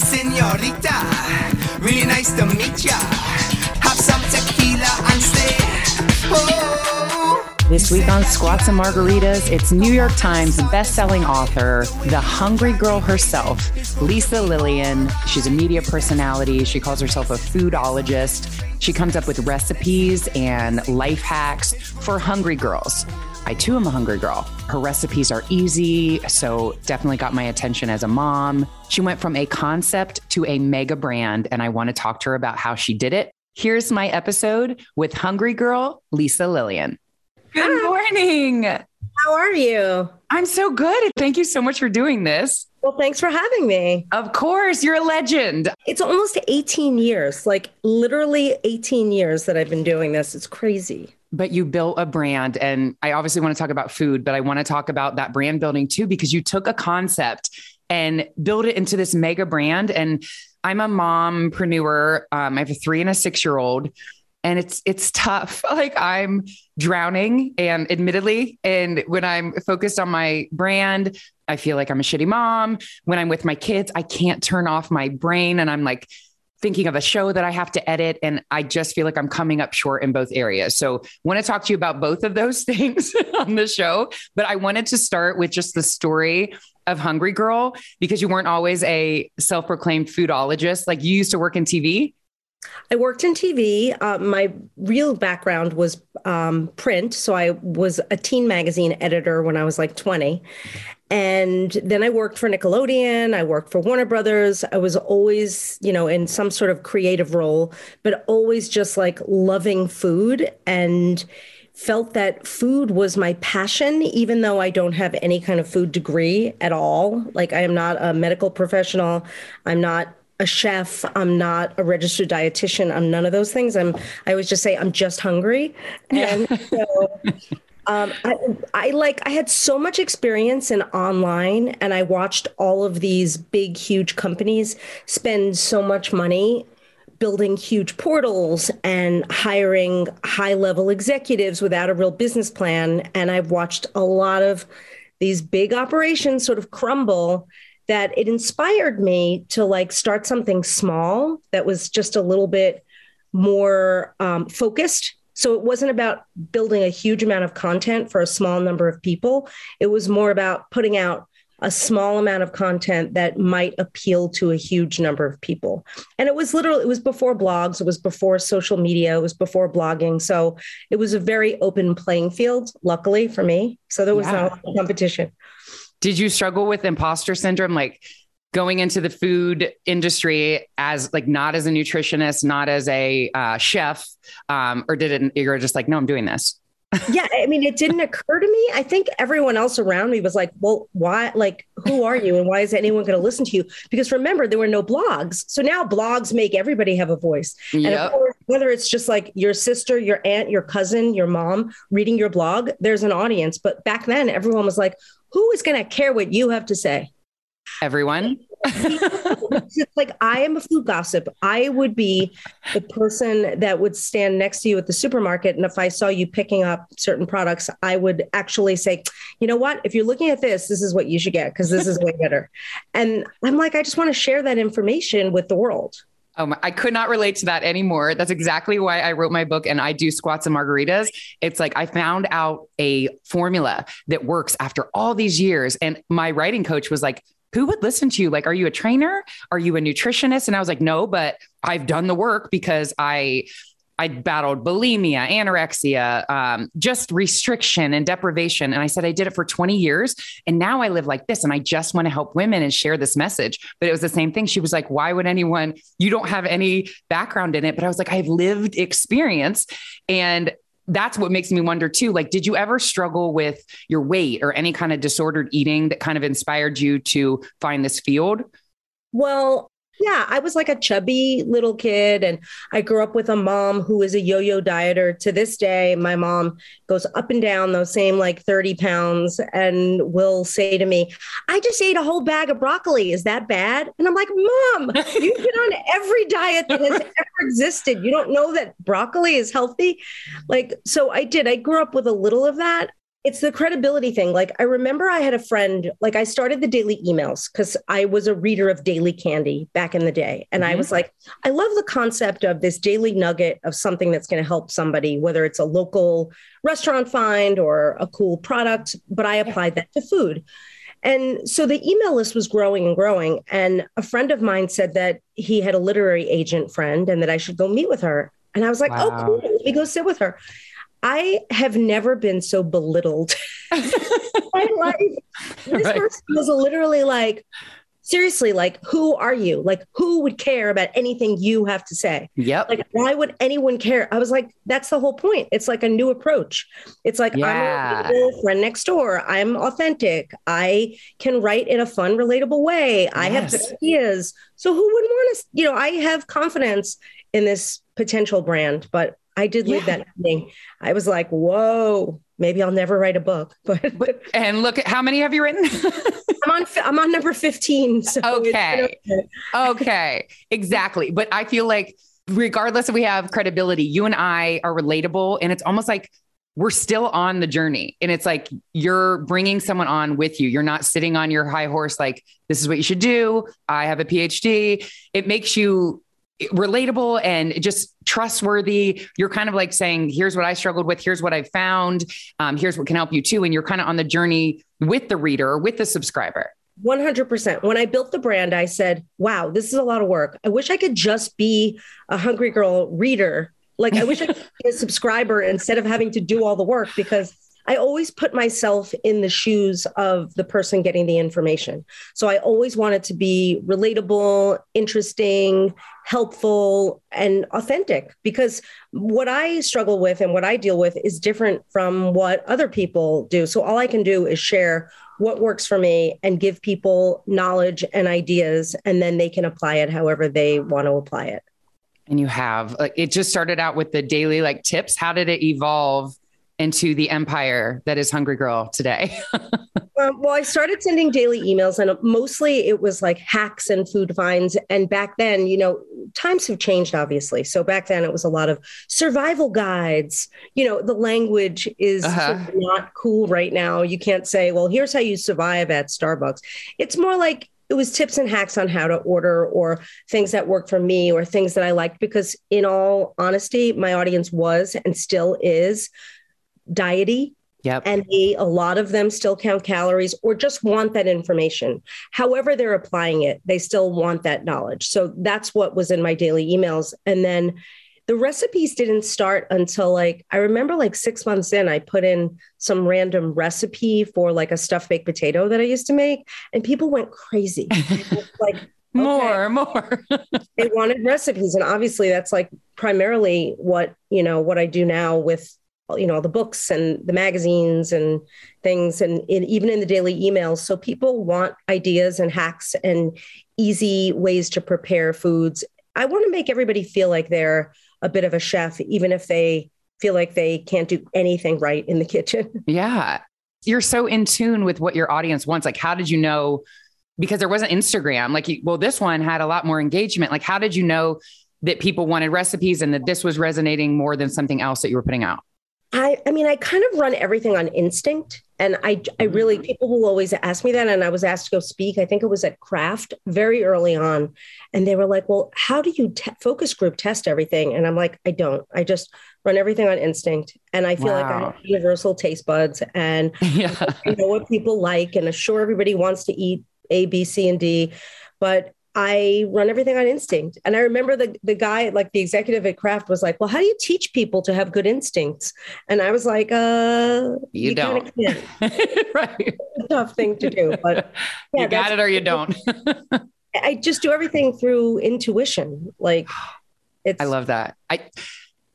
senorita. Really nice to meet ya. Have some tequila and stay. Oh. This week on Squats and Margaritas, it's New York Times best-selling author, the hungry girl herself, Lisa Lillien. She's a media personality. She calls herself a foodologist. She comes up with recipes and life hacks for hungry girls. I too am a hungry girl. Her recipes are easy, so definitely got my attention as a mom. She went from a concept to a mega brand, and I want to talk to her about how she did it. Here's my episode with Hungry Girl, Lisa Lillien. Good morning. How are you? I'm so good. Thank you so much for doing this. Well, thanks for having me. Of course, you're a legend. It's almost 18 years, like literally 18 years that I've been doing this. It's crazy. But you built a brand, and I obviously want to talk about food, but I want to talk about that brand building too, because you took a concept and built it into this mega brand. And I'm a mompreneur. Um, I have a three and a six year old and it's it's tough like i'm drowning and admittedly and when i'm focused on my brand i feel like i'm a shitty mom when i'm with my kids i can't turn off my brain and i'm like thinking of a show that i have to edit and i just feel like i'm coming up short in both areas. So want to talk to you about both of those things on the show but i wanted to start with just the story of hungry girl because you weren't always a self-proclaimed foodologist. Like you used to work in tv I worked in TV. Uh, my real background was um, print. So I was a teen magazine editor when I was like 20. And then I worked for Nickelodeon. I worked for Warner Brothers. I was always, you know, in some sort of creative role, but always just like loving food and felt that food was my passion, even though I don't have any kind of food degree at all. Like I am not a medical professional. I'm not a chef. I'm not a registered dietitian. I'm none of those things. I'm. I always just say I'm just hungry, and yeah. so. Um, I, I like I had so much experience in online and I watched all of these big, huge companies spend so much money building huge portals and hiring high level executives without a real business plan. And I've watched a lot of these big operations sort of crumble that it inspired me to like start something small that was just a little bit more um, focused. So it wasn't about building a huge amount of content for a small number of people. It was more about putting out a small amount of content that might appeal to a huge number of people. And it was literally, it was before blogs, it was before social media, it was before blogging. So it was a very open playing field, luckily for me. So there was yeah. no competition. Did you struggle with imposter syndrome? Like going into the food industry as like not as a nutritionist, not as a uh, chef, um, or did it? You're just like, no, I'm doing this. yeah, I mean, it didn't occur to me. I think everyone else around me was like, "Well, why? Like, who are you, and why is anyone going to listen to you?" Because remember, there were no blogs, so now blogs make everybody have a voice. Yep. And of course, whether it's just like your sister, your aunt, your cousin, your mom reading your blog, there's an audience. But back then, everyone was like, who is going to care what you have to say? Everyone. it's like I am a food gossip. I would be the person that would stand next to you at the supermarket. And if I saw you picking up certain products, I would actually say, you know what? If you're looking at this, this is what you should get because this is way better. And I'm like, I just want to share that information with the world. Oh my, I could not relate to that anymore. That's exactly why I wrote my book and I do squats and margaritas. It's like I found out a formula that works after all these years. And my writing coach was like, who would listen to you? Like, are you a trainer? Are you a nutritionist? And I was like, no, but I've done the work because I I battled bulimia, anorexia, um, just restriction and deprivation. And I said, I did it for 20 years. And now I live like this. And I just want to help women and share this message. But it was the same thing. She was like, Why would anyone, you don't have any background in it? But I was like, I have lived experience. And that's what makes me wonder too. Like, did you ever struggle with your weight or any kind of disordered eating that kind of inspired you to find this field? Well, yeah, I was like a chubby little kid, and I grew up with a mom who is a yo yo dieter. To this day, my mom goes up and down those same like 30 pounds and will say to me, I just ate a whole bag of broccoli. Is that bad? And I'm like, Mom, you've been on every diet that has ever existed. You don't know that broccoli is healthy? Like, so I did. I grew up with a little of that. It's the credibility thing. Like I remember I had a friend, like I started the daily emails because I was a reader of Daily Candy back in the day. And Mhm. I was like, I love the concept of this daily nugget of something that's going to help somebody, whether it's a local restaurant find or a cool product, but I applied that to food. And so the email list was growing and growing. And a friend of mine said that he had a literary agent friend and that I should go meet with her. And I was like, oh, cool. Let me go sit with her. I have never been so belittled in my life. This Right. person was literally like, seriously, like, who are you? Like, who would care about anything you have to say? Yep. Like, why would anyone care? I was like, that's the whole point. It's like a new approach. It's like, Yeah. I'm a friend next door. I'm authentic. I can write in a fun, relatable way. I have ideas. So who wouldn't want to, you know, I have confidence in this potential brand, but I did leave Yeah. that meeting. I was like, whoa, maybe I'll never write a book, but, but and look at how many have you written? I'm on, I'm on number 15. So it's Okay. okay, exactly. But I feel like, regardless if we have credibility, you and I are relatable. And it's almost like we're still on the journey. And it's like you're bringing someone on with you. You're not sitting on your high horse, like, this is what you should do. I have a PhD. It makes you relatable and just trustworthy. You're kind of like saying, here's what I struggled with. Here's what I found. Um, here's what can help you too. And you're kind of on the journey with the reader, with the subscriber. 100%. When I built the brand, I said, wow, this is a lot of work. I wish I could just be a Hungry Girl reader. Like, I wish I could be a subscriber instead of having to do all the work because I always put myself in the shoes of the person getting the information. So I always want it to be relatable, interesting, helpful, and authentic because what I struggle with and what I deal with is different from what other people do. So all I can do is share what works for me and give people knowledge and ideas, and then they can apply it however they want to apply it. And you have like it just started out with the daily like tips. How did it evolve into the empire that is Hungry Girl today? Um, well, I started sending daily emails, and mostly it was like hacks and food finds. And back then, you know, times have changed, obviously. So back then, it was a lot of survival guides. You know, the language is Uh-huh. sort of not cool right now. You can't say, well, here's how you survive at Starbucks. It's more like it was tips and hacks on how to order or things that worked for me or things that I liked. Because, in all honesty, my audience was and still is diety yep. and they, a lot of them still count calories or just want that information. However, they're applying it, they still want that knowledge. So that's what was in my daily emails. And then the recipes didn't start until like, I remember like six months in, I put in some random recipe for like a stuffed baked potato that I used to make, and people went crazy. like, more, more. they wanted recipes and obviously that's like primarily what you know what i do now with you know all the books and the magazines and things and in, even in the daily emails so people want ideas and hacks and easy ways to prepare foods i want to make everybody feel like they're a bit of a chef even if they feel like they can't do anything right in the kitchen yeah. You're so in tune with what your audience wants. Like, how did you know? Because there wasn't Instagram. Like, well, this one had a lot more engagement. Like, how did you know that people wanted recipes and that this was resonating more than something else that you were putting out? I, I mean, I kind of run everything on instinct. And I, I really, mm-hmm. people will always ask me that. And I was asked to go speak. I think it was at Kraft very early on. And they were like, well, how do you te- focus group test everything? And I'm like, I don't. I just run everything on instinct. And I feel like I have universal taste buds and yeah. I know what people like. And sure, everybody wants to eat A, B, C, and D. But I run everything on instinct. And I remember the, the guy, like the executive at Kraft, was like, Well, how do you teach people to have good instincts? And I was like, uh, You kinda don't. right. It's tough thing to do. But yeah, you got it or you don't. I just do everything through intuition. Like it's I love that. I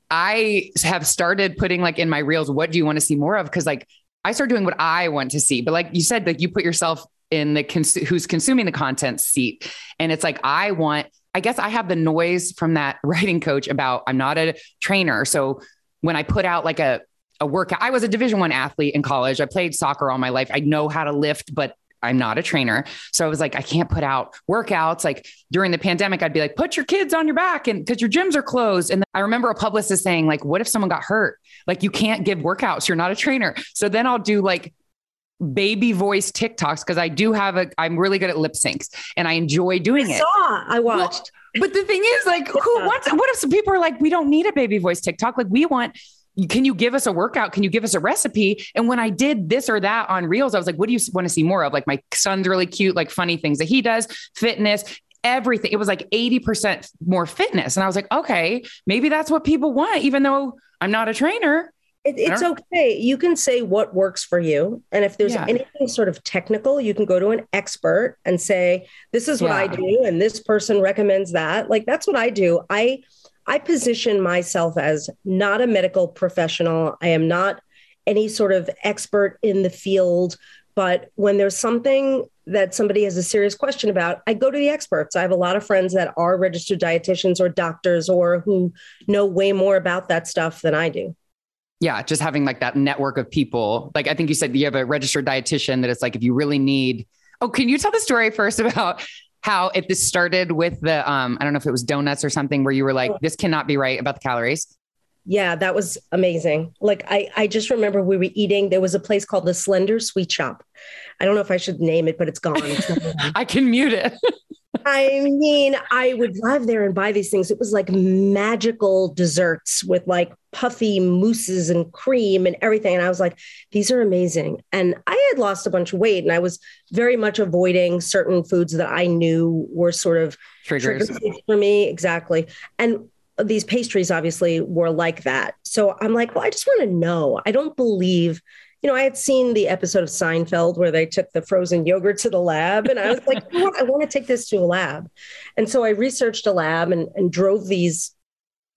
I have started putting like in my reels, what do you want to see more of? Because like I start doing what I want to see. But like you said, like you put yourself in the cons- who's consuming the content seat, and it's like I want. I guess I have the noise from that writing coach about I'm not a trainer, so when I put out like a a workout, I was a Division One athlete in college. I played soccer all my life. I know how to lift, but I'm not a trainer. So I was like, I can't put out workouts. Like during the pandemic, I'd be like, put your kids on your back and because your gyms are closed. And I remember a publicist saying, like, what if someone got hurt? Like you can't give workouts. You're not a trainer. So then I'll do like baby voice TikToks because I do have a I'm really good at lip syncs and I enjoy doing I it. Saw, I watched. Well, but the thing is, like, who wants what if some people are like, we don't need a baby voice TikTok? Like, we want can you give us a workout? Can you give us a recipe? And when I did this or that on Reels, I was like, what do you want to see more of? Like, my son's really cute, like funny things that he does, fitness, everything. It was like 80% more fitness. And I was like, okay, maybe that's what people want, even though I'm not a trainer. It, it's okay. You can say what works for you. And if there's Yeah. anything sort of technical, you can go to an expert and say, this is what I do. And this person recommends that. Like, that's what I do. I, I position myself as not a medical professional. I am not any sort of expert in the field. But when there's something that somebody has a serious question about, I go to the experts. I have a lot of friends that are registered dietitians or doctors or who know way more about that stuff than I do. Yeah, just having like that network of people. Like I think you said you have a registered dietitian that it's like if you really need. Oh, can you tell the story first about how if this started with the um I don't know if it was donuts or something where you were like this cannot be right about the calories. Yeah, that was amazing. Like I, I just remember we were eating. There was a place called the Slender Sweet Shop. I don't know if I should name it, but it's gone. It's. I can mute it. I mean, I would drive there and buy these things. It was like magical desserts with like puffy mousses and cream and everything. And I was like, these are amazing. And I had lost a bunch of weight and I was very much avoiding certain foods that I knew were sort of trigger Triggers. foods for me. Exactly. And these pastries obviously were like that. So I'm like, well, I just want to know. I don't believe, you know, I had seen the episode of Seinfeld where they took the frozen yogurt to the lab. And I was like, you know what? I want to take this to a lab. And so I researched a lab and, and drove these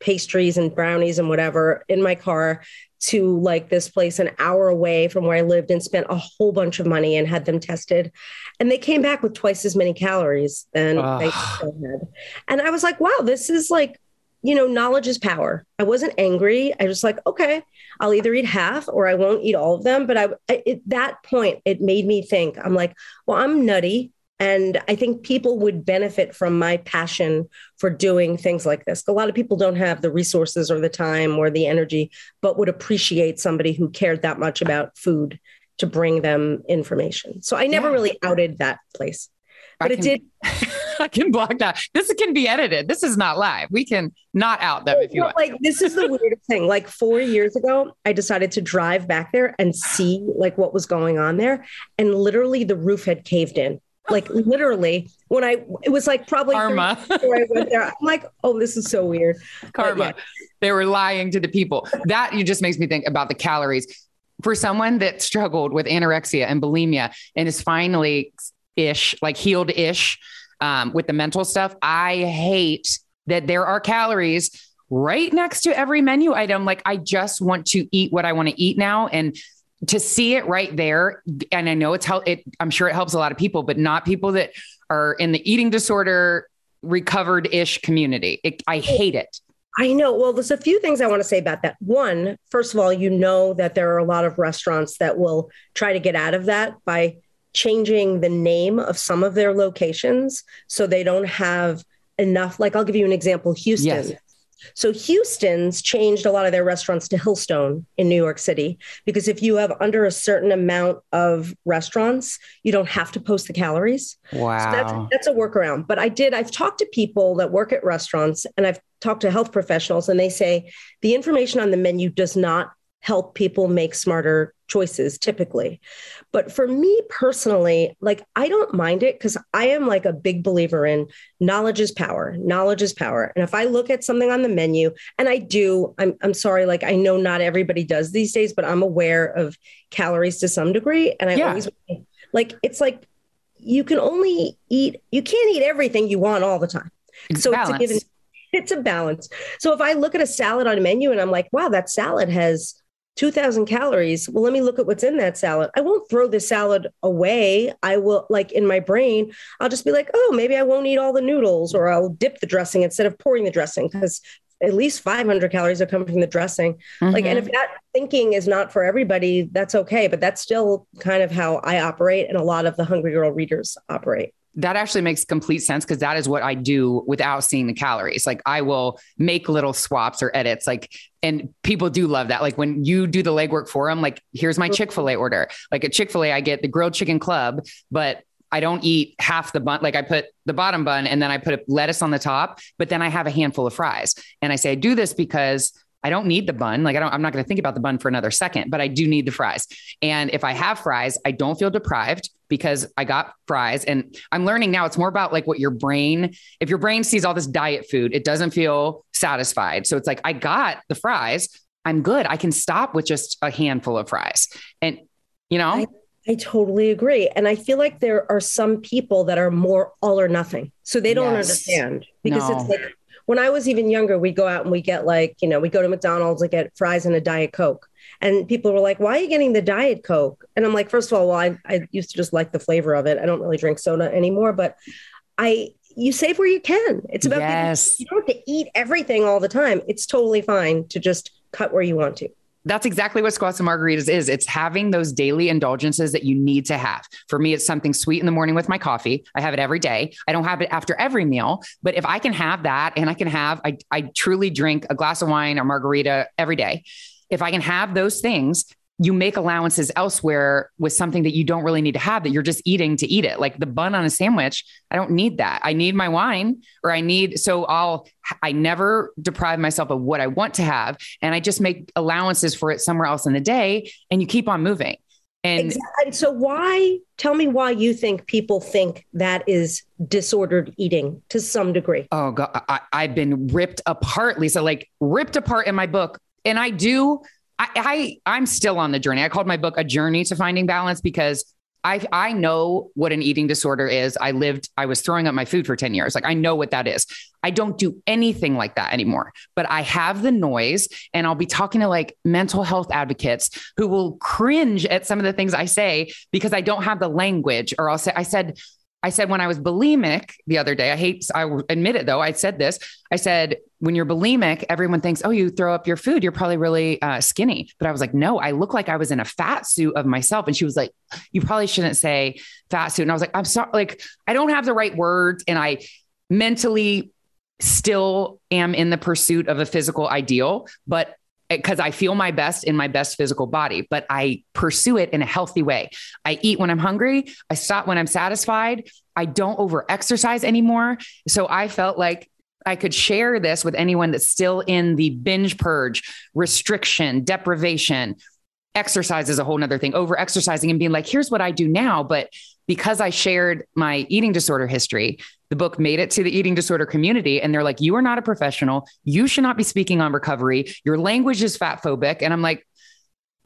pastries and brownies and whatever in my car to like this place an hour away from where I lived and spent a whole bunch of money and had them tested. And they came back with twice as many calories than Ugh. they had. And I was like, wow, this is like, you know, knowledge is power. I wasn't angry. I was like, okay, I'll either eat half or I won't eat all of them. But I, I at that point, it made me think. I'm like, well, I'm nutty, and I think people would benefit from my passion for doing things like this. A lot of people don't have the resources or the time or the energy, but would appreciate somebody who cared that much about food to bring them information. So I never Yeah. really outed that place, I but it can- did I can block that. This can be edited. This is not live. We can not out them if you Well, want. like this is the weirdest thing. Like four years ago, I decided to drive back there and see like what was going on there, and literally the roof had caved in. Like literally, when I it was like probably Karma. I went there. I'm like, oh, this is so weird. karma. yeah. They were lying to the people. That you just makes me think about the calories. For someone that struggled with anorexia and bulimia and is finally ish, like healed ish um, with the mental stuff, I hate that there are calories right next to every menu item. Like I just want to eat what I want to eat now. And to see it right there, and I know it's help it, I'm sure it helps a lot of people, but not people that are in the eating disorder recovered ish community. It, I hate it. I know. Well, there's a few things I want to say about that. One, first of all, you know that there are a lot of restaurants that will try to get out of that by changing the name of some of their locations so they don't have enough. Like, I'll give you an example Houston. Yes. So, Houston's changed a lot of their restaurants to Hillstone in New York City because if you have under a certain amount of restaurants, you don't have to post the calories. So that's, Wow. that's a workaround. But I did, I've talked to people that work at restaurants and I've talked to health professionals, and they say the information on the menu does not help people make smarter choices typically. But for me personally, like I don't mind it because I am like a big believer in knowledge is power. Knowledge is power. And if I look at something on the menu, and I do, I'm, I'm sorry, like I know not everybody does these days, but I'm aware of calories to some degree. And I Yeah. always like it's like you can only eat, you can't eat everything you want all the time. So it's a given, it's a balance. So if I look at a salad on a menu and I'm like, wow, that salad has 2000 calories. Well, let me look at what's in that salad. I won't throw the salad away. I will, like in my brain, I'll just be like, oh, maybe I won't eat all the noodles or I'll dip the dressing instead of pouring the dressing because at least 500 calories are coming from the dressing. Mm-hmm. Like, and if that thinking is not for everybody, that's okay. But that's still kind of how I operate, and a lot of the Hungry Girl readers operate that actually makes complete sense because that is what I do without seeing the calories. Like I will make little swaps or edits. Like, and people do love that. Like when you do the legwork for them, like here's my mm-hmm. Chick fil A order. Like at Chick fil A, I get the grilled chicken club, but I don't eat half the bun. Like I put the bottom bun and then I put a lettuce on the top, but then I have a handful of fries. And I say, I do this because I don't need the bun. Like I don't, I'm not going to think about the bun for another second, but I do need the fries. And if I have fries, I don't feel deprived because I got fries. And I'm learning now it's more about like what your brain, if your brain sees all this diet food, it doesn't feel satisfied. So it's like, I got the fries. I'm good. I can stop with just a handful of fries. And, you know, I, I totally agree. And I feel like there are some people that are more all or nothing. So they don't yes. understand because no. it's like, when I was even younger, we'd go out and we get like, you know, we go to McDonald's and get fries and a Diet Coke. And people were like, why are you getting the Diet Coke? And I'm like, first of all, well, I, I used to just like the flavor of it. I don't really drink soda anymore, but I, you save where you can. It's about, yes. you don't have to eat everything all the time. It's totally fine to just cut where you want to that's exactly what squats and margaritas is. It's having those daily indulgences that you need to have. For me, it's something sweet in the morning with my coffee. I have it every day. I don't have it after every meal, but if I can have that and I can have, I, I truly drink a glass of wine or margarita every day. If I can have those things, you make allowances elsewhere with something that you don't really need to have that you're just eating to eat it. Like the bun on a sandwich i don't need that. I need my wine or i need so i'll i never deprive myself of what i want to have. And i just make allowances for it somewhere else in the day and you keep on moving. And, exactly. and so why tell me why you think people think that is disordered eating to some degree. Oh god I, i've been ripped apart lisa like ripped apart in my book and i do I, I am still on the journey. I called my book a journey to finding balance because I I know what an eating disorder is. I lived I was throwing up my food for 10 years. Like I know what that is. I don't do anything like that anymore. But I have the noise and I'll be talking to like mental health advocates who will cringe at some of the things I say because I don't have the language or I'll say I said I said when I was bulimic the other day, I hate, I admit it though, I said this. I said, when you're bulimic, everyone thinks, oh, you throw up your food, you're probably really uh, skinny. But I was like, no, I look like I was in a fat suit of myself. And she was like, you probably shouldn't say fat suit. And I was like, I'm sorry, like, I don't have the right words. And I mentally still am in the pursuit of a physical ideal, but because I feel my best in my best physical body, but I pursue it in a healthy way. I eat when I'm hungry. I stop when I'm satisfied. I don't over exercise anymore. So I felt like I could share this with anyone that's still in the binge purge, restriction, deprivation. Exercise is a whole nother thing, over exercising and being like, here's what I do now. But because I shared my eating disorder history, the book made it to the eating disorder community. And they're like, you are not a professional. You should not be speaking on recovery. Your language is fat phobic. And I'm like,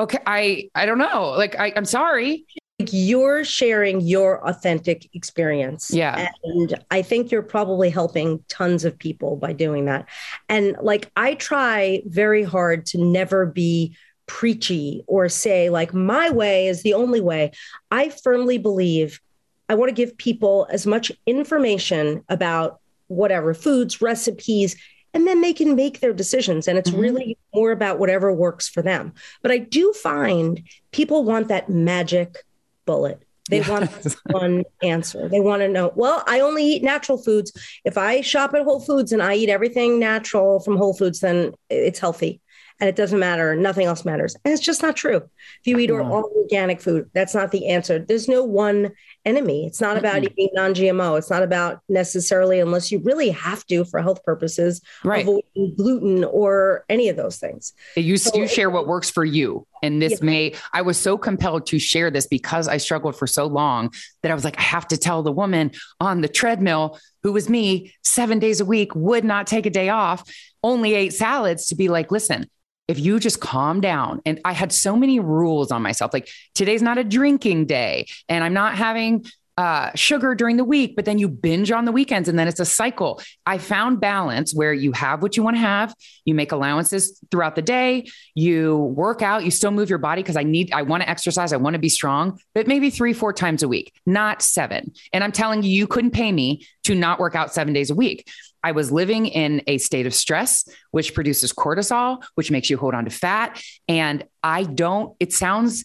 okay, I, I don't know. Like, I, I'm sorry. You're sharing your authentic experience. Yeah. And I think you're probably helping tons of people by doing that. And like, I try very hard to never be preachy or say, like, my way is the only way. I firmly believe I want to give people as much information about whatever foods, recipes, and then they can make their decisions. And it's mm-hmm. really more about whatever works for them. But I do find people want that magic bullet. They yes. want one answer. They want to know, well, I only eat natural foods. If I shop at Whole Foods and I eat everything natural from Whole Foods, then it's healthy and it doesn't matter. Nothing else matters. And it's just not true. If you eat all organic food, that's not the answer. There's no one enemy. It's not about mm-hmm. eating non GMO. It's not about necessarily, unless you really have to for health purposes, right. avoiding gluten or any of those things. You, so you share what works for you. And this yeah. may, I was so compelled to share this because I struggled for so long that I was like, I have to tell the woman on the treadmill who was me seven days a week, would not take a day off, only ate salads to be like, listen, if you just calm down and i had so many rules on myself like today's not a drinking day and i'm not having uh, sugar during the week, but then you binge on the weekends and then it's a cycle. I found balance where you have what you want to have, you make allowances throughout the day, you work out, you still move your body because I need, I want to exercise, I want to be strong, but maybe three, four times a week, not seven. And I'm telling you, you couldn't pay me to not work out seven days a week. I was living in a state of stress, which produces cortisol, which makes you hold on to fat. And I don't, it sounds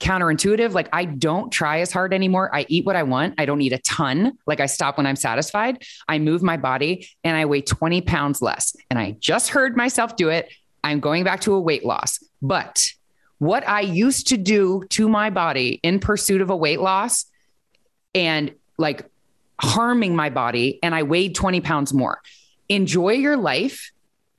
counterintuitive. Like I don't try as hard anymore. I eat what I want. I don't eat a ton. Like I stop when I'm satisfied. I move my body and I weigh 20 pounds less. And I just heard myself do it. I'm going back to a weight loss. But what I used to do to my body in pursuit of a weight loss and like harming my body, and I weighed 20 pounds more. Enjoy your life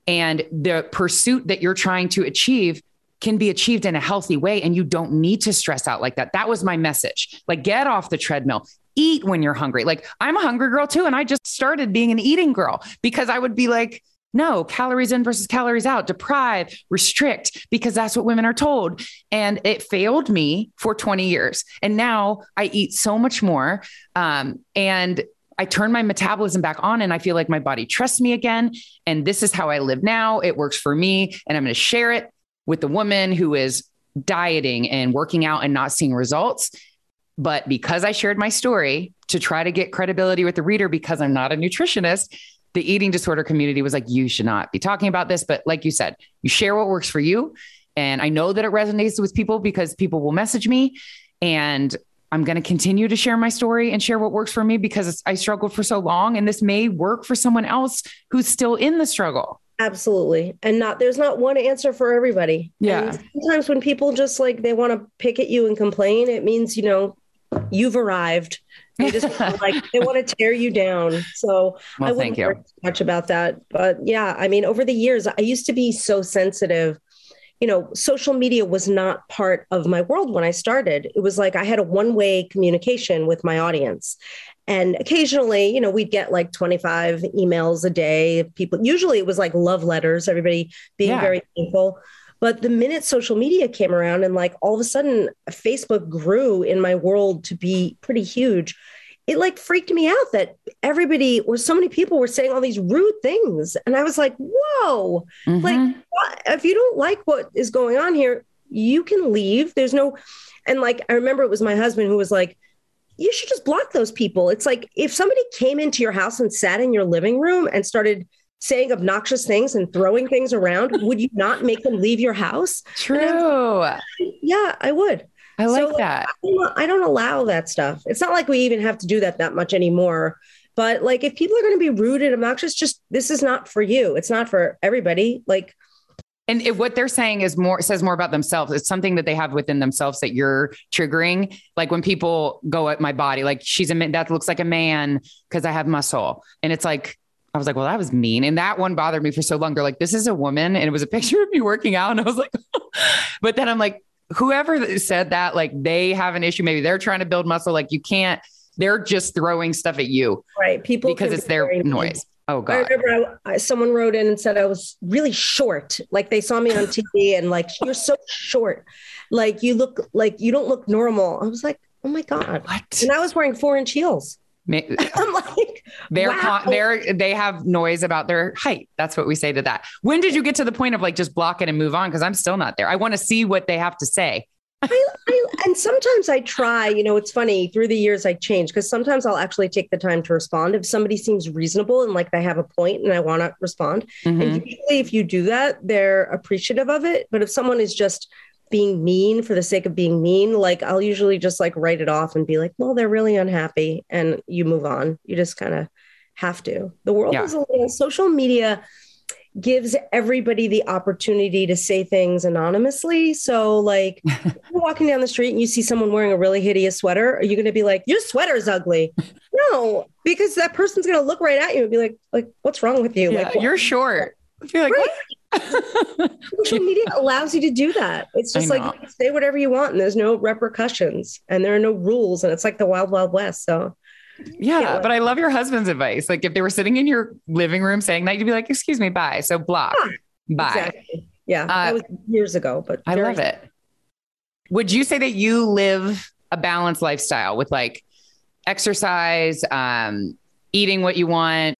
and the pursuit that you're trying to achieve can be achieved in a healthy way and you don't need to stress out like that. That was my message. Like get off the treadmill. Eat when you're hungry. Like I'm a hungry girl too and I just started being an eating girl because I would be like no, calories in versus calories out, deprive, restrict, because that's what women are told. And it failed me for 20 years. And now I eat so much more. Um, and I turn my metabolism back on and I feel like my body trusts me again. And this is how I live now. It works for me. And I'm going to share it with the woman who is dieting and working out and not seeing results. But because I shared my story to try to get credibility with the reader, because I'm not a nutritionist, the eating disorder community was like, you should not be talking about this. But like you said, you share what works for you. And I know that it resonates with people because people will message me. And I'm going to continue to share my story and share what works for me because I struggled for so long. And this may work for someone else who's still in the struggle. Absolutely. And not there's not one answer for everybody. Yeah. And sometimes when people just like they want to pick at you and complain, it means, you know, you've arrived. They just like they want to tear you down. So well, I wouldn't thank you. much about that. But yeah, I mean, over the years, I used to be so sensitive. You know, social media was not part of my world when I started. It was like I had a one way communication with my audience. And occasionally, you know, we'd get like 25 emails a day. People, usually it was like love letters, everybody being Yeah. very thankful. But the minute social media came around and like all of a sudden Facebook grew in my world to be pretty huge, it like freaked me out that everybody or so many people were saying all these rude things. And I was like, whoa, Mhm. like what? if you don't like what is going on here, you can leave. There's no, and like I remember it was my husband who was like, you should just block those people. It's like if somebody came into your house and sat in your living room and started saying obnoxious things and throwing things around, would you not make them leave your house? True. Yeah, I would. I like So, that. I don't- I don't allow that stuff. It's not like we even have to do that that much anymore. But like if people are going to be rude and obnoxious, just this is not for you. It's not for everybody. Like And it, what they're saying is more says more about themselves. It's something that they have within themselves that you're triggering. Like when people go at my body, like she's a man that looks like a man because I have muscle, and it's like I was like, well, that was mean, and that one bothered me for so long. They're like, this is a woman, and it was a picture of me working out, and I was like, but then I'm like, whoever said that, like they have an issue. Maybe they're trying to build muscle. Like you can't. They're just throwing stuff at you right, people because it's be their very mean. noise. Oh I God. remember I, I, someone wrote in and said I was really short. Like they saw me on TV and like you're so short. Like you look like you don't look normal. I was like, oh my god. What? And I was wearing four inch heels. I'm like, They're Wow. con- they're they have noise about their height. That's what we say to that. When did you get to the point of like just block it and move on? Because I'm still not there. I want to see what they have to say. I, I, and sometimes I try, you know, it's funny through the years I change because sometimes I'll actually take the time to respond if somebody seems reasonable and like they have a point and I want to respond. Mhm. And usually, if you do that, they're appreciative of it. But if someone is just being mean for the sake of being mean, like I'll usually just like write it off and be like, well, they're really unhappy. And you move on. You just kind of have to. The world Yeah. is a little, social media gives everybody the opportunity to say things anonymously. So, like, you're walking down the street and you see someone wearing a really hideous sweater, are you going to be like, "Your sweater's ugly"? No, because that person's going to look right at you and be like, "Like, what's wrong with you?" Yeah, like, you're short. You're like, Right. social media allows you to do that. It's just like you say whatever you want, and there's no repercussions, and there are no rules, and it's like the wild, wild west. So, yeah, Yeah. but I love your husband's advice. Like if they were sitting in your living room saying that, you'd be like, "Excuse me, bye." So block, bye. exactly. Yeah, Uh, that was years ago, but I love it. Would you say that you live a balanced lifestyle with like exercise, um, eating what you want,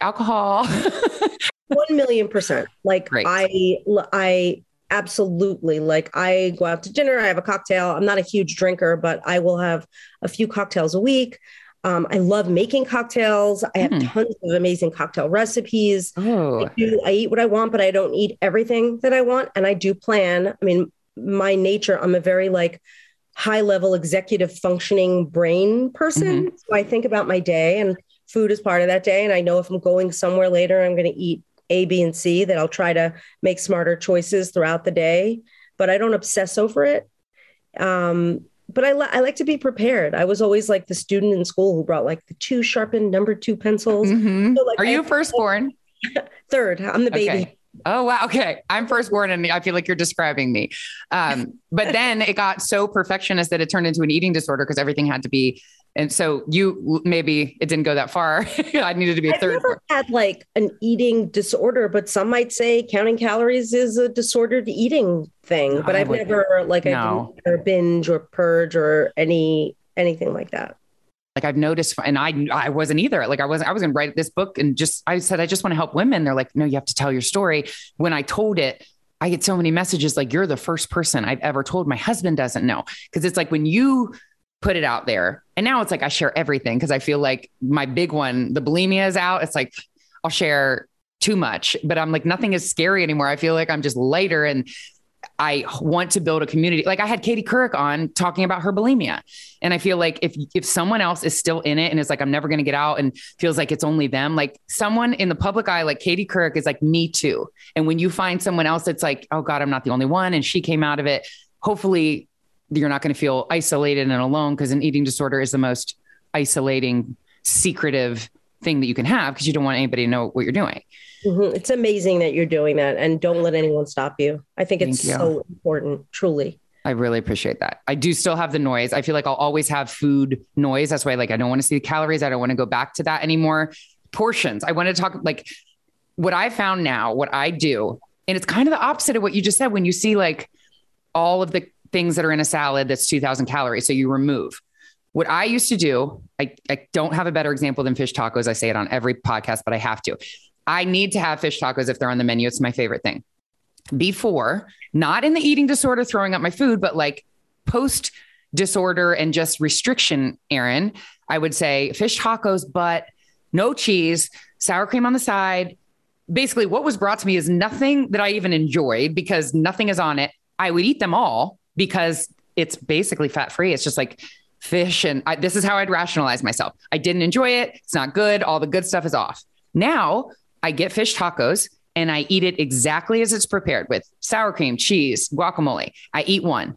alcohol. One million percent. Like Great. I, I absolutely like. I go out to dinner. I have a cocktail. I'm not a huge drinker, but I will have a few cocktails a week. Um, I love making cocktails. I have Hmm. tons of amazing cocktail recipes. oh, I do. I eat what I want, but I don't eat everything that I want. And I do plan. I mean, my nature. I'm a very like high level executive functioning brain person. So I think about my day, and food is part of that day. And I know if I'm going somewhere later, I'm going to eat A, B, and C. That I'll try to make smarter choices throughout the day, but I don't obsess over it. Um, but I, li- I like to be prepared. I was always like the student in school who brought like the two sharpened number two pencils. Mhm. So, like, Are I- you firstborn? Third, I'm the baby. Okay. Oh wow. Okay. I'm firstborn and I feel like you're describing me. Um, but then it got so perfectionist that it turned into an eating disorder because everything had to be. And so you maybe it didn't go that far. I needed to be a I've third. never had like an eating disorder, but some might say counting calories is a disordered eating thing. But I I've would- never like No. I've never binge or purge or any anything like that. like I've noticed, and I I wasn't either. Like I wasn't. I was going to write this book, and just I said I just want to help women. They're like, no, you have to tell your story. When I told it, I get so many messages like you're the first person I've ever told. My husband doesn't know because it's like when you put it out there, and now it's like I share everything because I feel like my big one, the bulimia is out. It's like I'll share too much, but I'm like nothing is scary anymore. I feel like I'm just lighter and. I want to build a community. Like I had Katie Couric on talking about her bulimia. And I feel like if if someone else is still in it and is like, I'm never gonna get out and feels like it's only them, like someone in the public eye, like Katie Couric is like me too. And when you find someone else that's like, oh God, I'm not the only one, and she came out of it, hopefully you're not gonna feel isolated and alone because an eating disorder is the most isolating, secretive thing that you can have because you don't want anybody to know what you're doing. Mhm. It's amazing that you're doing that, and don't let anyone stop you. I think it's so important, truly. I really appreciate that. I do still have the noise. I feel like I'll always have food noise. That's why like I don't want to see the calories. I don't want to go back to that anymore. Portions. I want to talk like what I found now, what I do, and it's kind of the opposite of what you just said when you see like all of the things that are in a salad that's 2000 calories. So you remove. What I used to do, I, I don't have a better example than fish tacos. I say it on every podcast, but I have to. I need to have fish tacos if they're on the menu. It's my favorite thing. Before, not in the eating disorder, throwing up my food, but like post disorder and just restriction, Aaron, I would say fish tacos, but no cheese, sour cream on the side. Basically, what was brought to me is nothing that I even enjoyed because nothing is on it. I would eat them all because it's basically fat free. It's just like fish. And I, this is how I'd rationalize myself. I didn't enjoy it. It's not good. All the good stuff is off. Now I get fish tacos and I eat it exactly as it's prepared with sour cream, cheese, guacamole. I eat one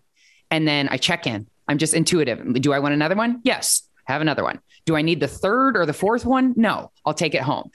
and then I check in. I'm just intuitive. Do I want another one? Yes, have another one. Do I need the third or the fourth one? No, I'll take it home.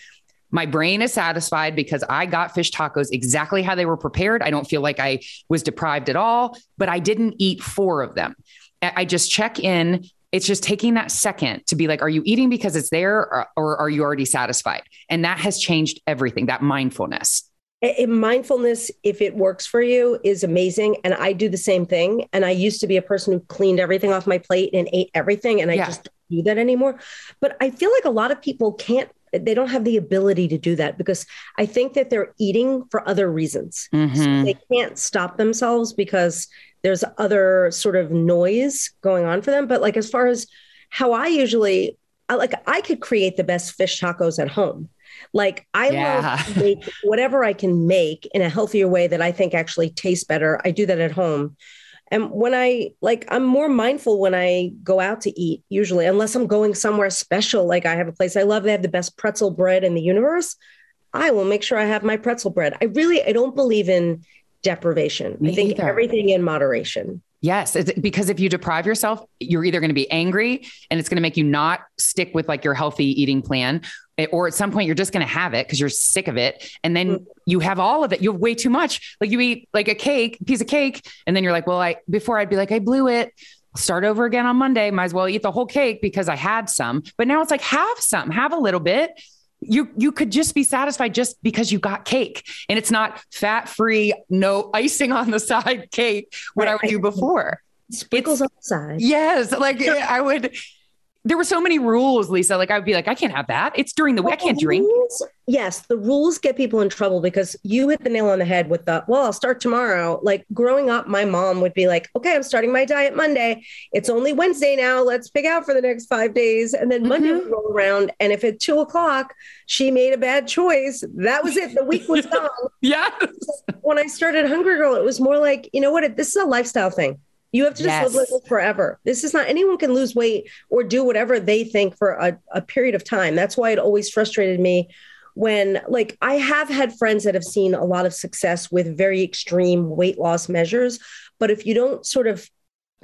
My brain is satisfied because I got fish tacos exactly how they were prepared. I don't feel like I was deprived at all, but I didn't eat four of them. I just check in. It's just taking that second to be like, are you eating because it's there or, or are you already satisfied? And that has changed everything, that mindfulness. I- mindfulness, if it works for you, is amazing. And I do the same thing. And I used to be a person who cleaned everything off my plate and ate everything. And I Yeah. just don't do that anymore. But I feel like a lot of people can't, they don't have the ability to do that because I think that they're eating for other reasons. Mhm. They can't stop themselves because there's other sort of noise going on for them. But like as far as how I usually I like I could create the best fish tacos at home. Like I Yeah. love to make whatever I can make in a healthier way that I think actually tastes better. I do that at home. And when I like, I'm more mindful when I go out to eat, usually, unless I'm going somewhere special. Like I have a place I love, they have the best pretzel bread in the universe. I will make sure I have my pretzel bread. I really, I don't believe in deprivation. Me I think either. everything in moderation. Yes, it's, because if you deprive yourself, you're either going to be angry and it's going to make you not stick with like your healthy eating plan, or at some point you're just going to have it because you're sick of it. And then Mm. you have all of it. You have way too much. Like you eat like a cake, piece of cake, and then you're like, well, I before I'd be like, I blew it. I'll start over again on Monday. Might as well eat the whole cake because I had some. But now it's like have some, have a little bit. You you could just be satisfied just because you got cake, and it's not fat free, no icing on the side cake. What I would do before. Sprinkles on the side. Yes, like I would. There were so many rules, Lisa. Like I would be like, I can't have that. It's during the week. I can't drink. Yes, the rules get people in trouble because you hit the nail on the head with the, well, I'll start tomorrow. Like growing up, my mom would be like, okay, I'm starting my diet Monday. It's only Wednesday now. Let's pick out for the next five days. And then Monday Mhm. would roll around. And if at two o'clock she made a bad choice, that was it. The week was gone. Yes. when I started Hungry Girl, it was more like, you know what? This is a lifestyle thing. You have to just Yes. live like this forever. This is not anyone can lose weight or do whatever they think for a, a period of time. That's why it always frustrated me when, like, I have had friends that have seen a lot of success with very extreme weight loss measures. But if you don't sort of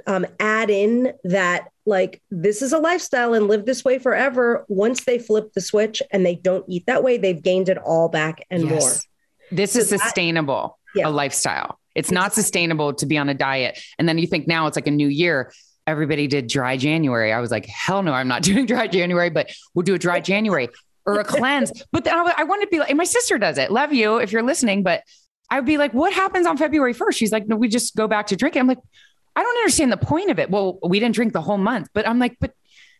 um, add in that, like, this is a lifestyle and live this way forever, once they flip the switch and they don't eat that way, they've gained it all back and more. Yes. This is So that- sustainable, Yeah. a lifestyle. It's not sustainable to be on a diet. And then you think now it's like a new year. Everybody did dry January. I was like, hell no, I'm not doing dry January, but we'll do a dry January or a cleanse. But then I, I want to be like, and my sister does it. Love you if you're listening, but I would be like, what happens on February 1st? She's like, no, we just go back to drinking. I'm like, I don't understand the point of it. Well, we didn't drink the whole month, but I'm like, but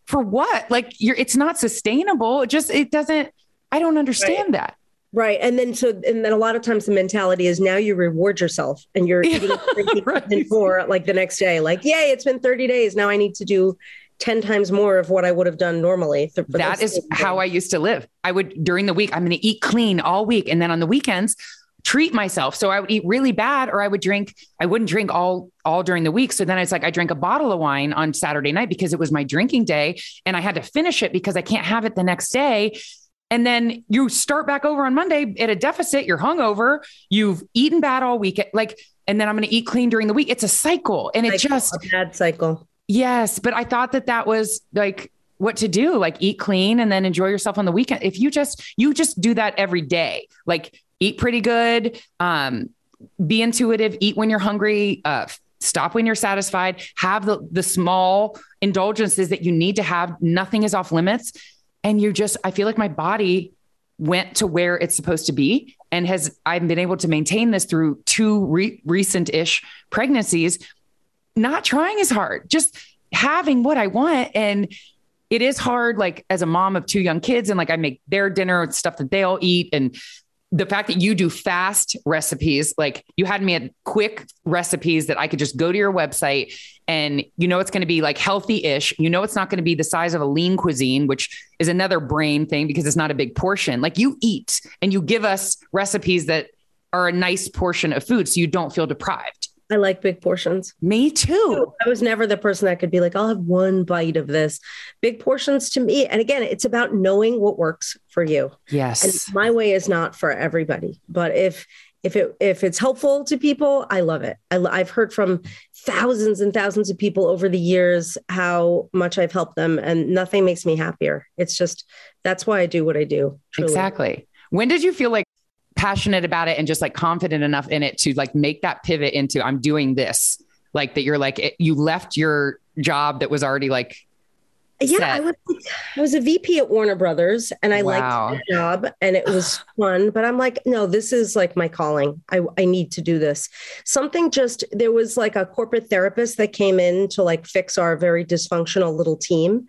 for what? Like you're, it's not sustainable. It just, it doesn't, I don't understand that. Right. And then so and then a lot of times the mentality is now you reward yourself and you're Yeah, eating right. more like the next day. Like, yay, it's been 30 days. Now I need to do 10 times more of what I would have done normally. That is how I used to live. I would during the week, I'm going to eat clean all week. And then on the weekends, treat myself. So I would eat really bad or I would drink, I wouldn't drink all all during the week. So then it's like I drank a bottle of wine on Saturday night because it was my drinking day and I had to finish it because I can't have it the next day. And then you start back over on Monday at a deficit, you're hungover, you've eaten bad all week. Like, and then I'm going to eat clean during the week. It's a cycle. And it Cycle, just, a bad cycle. Yes, but I thought that that was like what to do, like eat clean and then enjoy yourself on the weekend. If you just you just do that every day, like eat pretty good, um, be intuitive, eat when you're hungry, uh, stop when you're satisfied, have the the small indulgences that you need to have. Nothing is off limits, and you just I feel like my body went to where it's supposed to be and has I've been able to maintain this through two re- recent-ish pregnancies not trying as hard, just having what I want. And it is hard, like as a mom of two young kids, and like I make their dinner and stuff that they all eat. And the fact that you do fast recipes, like you had me at quick recipes that I could just go to your website and you know it's going to be like healthy ish. You know it's not going to be the size of a lean cuisine, which is another brain thing because it's not a big portion. Like you eat and you give us recipes that are a nice portion of food so you don't feel deprived. I like big portions. Me too. Oh, I was never the person that could be like, I'll have one bite of this. Big portions to me. And again, it's about knowing what works for you. Yes. And my way is not for everybody. But if if it if it's helpful to people, I love it. I, I've heard from thousands and thousands of people over the years how much I've helped them, and nothing makes me happier. It's just that's why I do what I do. truly. Exactly. When did you feel like passionate about it and just like confident enough in it to like make that pivot into I'm doing this? Like that you're like it, you left your job that was already like Yeah, set. I was I was a VP at Warner Brothers and I Wow. liked the job and it was fun, but I'm like, no, this is like my calling. I, I need to do this. Something just there was like a corporate therapist that came in to like fix our very dysfunctional little team.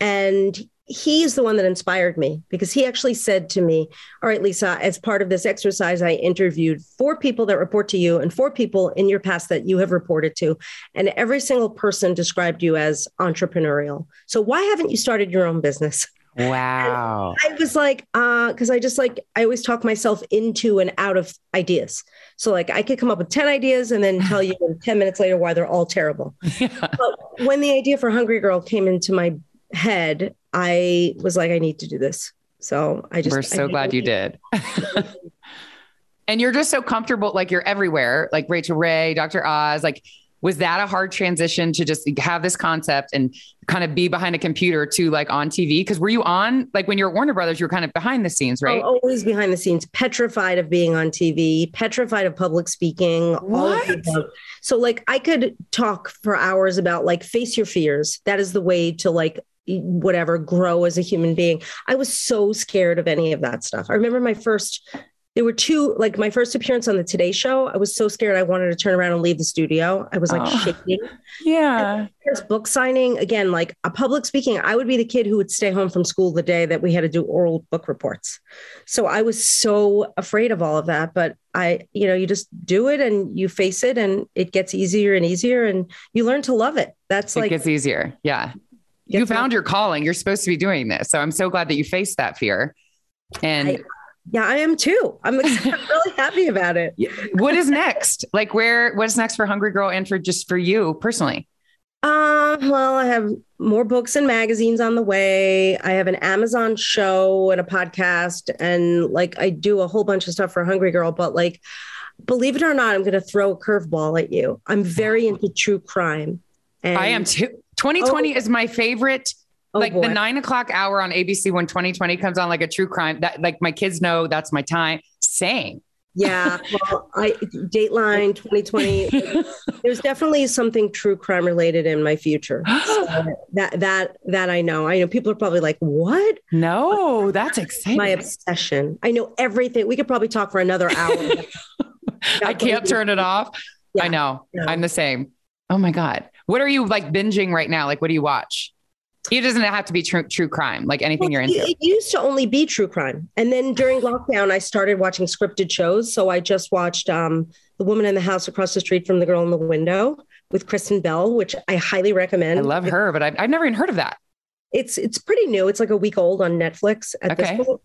And he's the one that inspired me because he actually said to me, All right, Lisa, as part of this exercise, I interviewed four people that report to you and four people in your past that you have reported to. And every single person described you as entrepreneurial. So why haven't you started your own business? wow. I was like, uh, because I just like I always talk myself into and out of ideas. So like I could come up with 10 ideas and then tell you 10 minutes later why they're all terrible. Yeah. But when the idea for Hungry Girl came into my head, I was like, I need to do this. So I just We're so glad you did. and you're just so comfortable, like you're everywhere, like Rachael Ray, Dr. Oz. Like, was that a hard transition to just have this concept and kind of be behind a computer to like on TV? Because were you on like when you were at Warner Brothers, you were kind of behind the scenes, right? I'm always behind the scenes, petrified of being on TV, petrified of public speaking. all of the What? So, like, I could talk for hours about like face your fears. That is the way to like whatever grow as a human being. I was so scared of any of that stuff. I remember my first there were two like my first appearance on the today show i was so scared i wanted to turn around and leave the studio i was like Oh. shaking Yeah. First book signing again like a public speaking i would be the kid who would stay home from school the day that we had to do oral book reports so i was so afraid of all of that but i you know you just do it and you face it and it gets easier and easier and you learn to love it that's it like gets easier. Yeah. You found your calling. You're supposed to be doing this. So I'm so glad that you faced that fear. And I- yeah i am too i'm, I'm really happy about it what is next? Like where what's next for Hungry Girl and for just for you personally? Uh, well, I have more books and magazines on the way. I have an Amazon show and a podcast, and like I do a whole bunch of stuff for Hungry Girl. But like, believe it or not, I'm going to throw a curveball at you. I'm very into true crime. And, I am too. 2020 Oh. is my favorite. oh, like boy. the nine o'clock hour on ABC when 2020 comes on, like a true crime. That like my kids know that's my time. Same. yeah. Well, I Dateline 2020. There's definitely something true crime related in my future. So that that that I know. I know people are probably like, "What?" no, that's exciting. My obsession. I know everything. We could probably talk for another hour. I can't turn it off. Yeah. I know. I'm the same. Oh my God. What are you like binging right now? Like, what do you watch? It doesn't have to be true, true crime, like anything you're Well, into. It used to only be true crime. And then during lockdown, I started watching scripted shows. So I just watched um, The Woman in the House Across the Street from the Girl in the Window with Kristen Bell, which I highly recommend. I love her, but I've, I've never even heard of that. It's it's pretty new. It's like a week old on Netflix at Okay. this point.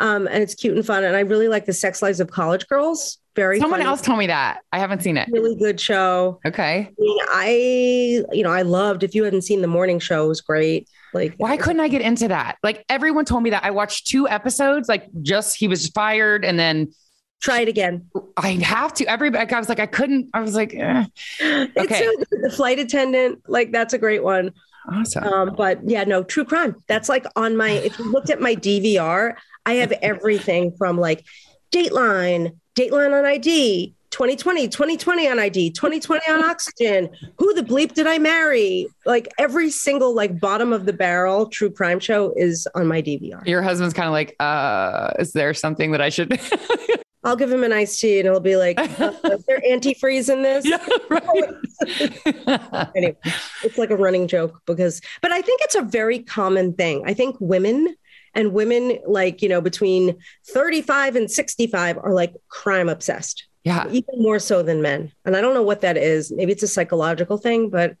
Um, and it's cute and fun. And I really like the sex lives of college girls. Very Someone funny, else told me that. I haven't seen it. really good show. Okay. I, mean, I you know, I loved if you hadn't seen the morning show, it was great. Like Why couldn't I get into that? Like everyone told me that. I watched two episodes, like just he was fired and then try it again. I have to. Everybody, I was like, I couldn't. I was like, eh. Okay. so the flight attendant, like that's a great one. awesome. Um, but yeah, no, true crime. That's like on my, if you looked at my DVR, I have everything from like Dateline, Dateline on ID, 2020, 2020 on ID, 2020 on Oxygen. Who the bleep did I marry? Like every single like bottom of the barrel true crime show is on my DVR. Your husband's kind of like, uh, is there something that I should? I'll give him an iced tea and he'll be like, uh, is there antifreeze in this? yeah, right. anyway, it's like a running joke because, but I think it's a very common thing. I think women and women like, you know, between 35 and 65 are like crime obsessed, yeah. even more so than men. And I don't know what that is. Maybe it's a psychological thing, but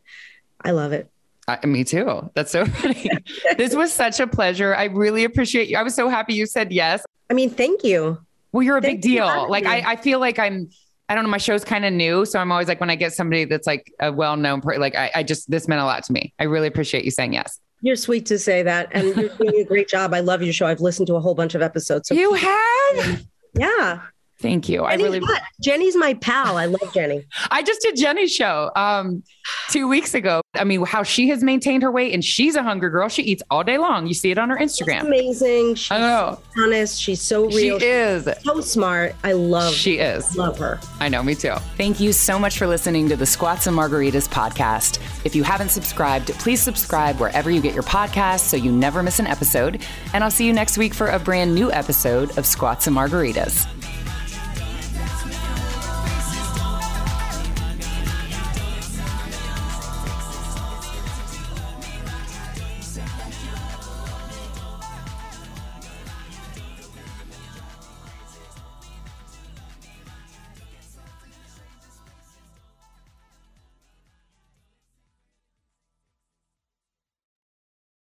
I love it. I, me too. That's so funny. this was such a pleasure. I really appreciate you. I was so happy you said yes. I mean, thank you. Well, you're a Thank big you deal. Like. I, I feel like I'm. I don't know. My show's kind of new, so I'm always like when I get somebody that's like a well-known, per- like I, I just this meant a lot to me. I really appreciate you saying yes. You're sweet to say that. And you're doing a great job. I love your show. I've listened to a whole bunch of episodes. So You have. yeah. Thank you. I Jenny's, really. hot. Jenny's my pal. I love Jenny. I just did Jenny's show um two weeks ago. I mean, how she has maintained her weight, and she's a hungry girl. She eats all day long. You see it on her She's Instagram. amazing. She's I know honest. She's so real. she is. so smart. I love She is. love her. I know, me too. Thank you so much for listening to the Squats and Margaritas podcast. If you haven't subscribed, please subscribe wherever you get your podcasts so you never miss an episode. And I'll see you next week for a brand new episode of Squats and Margaritas.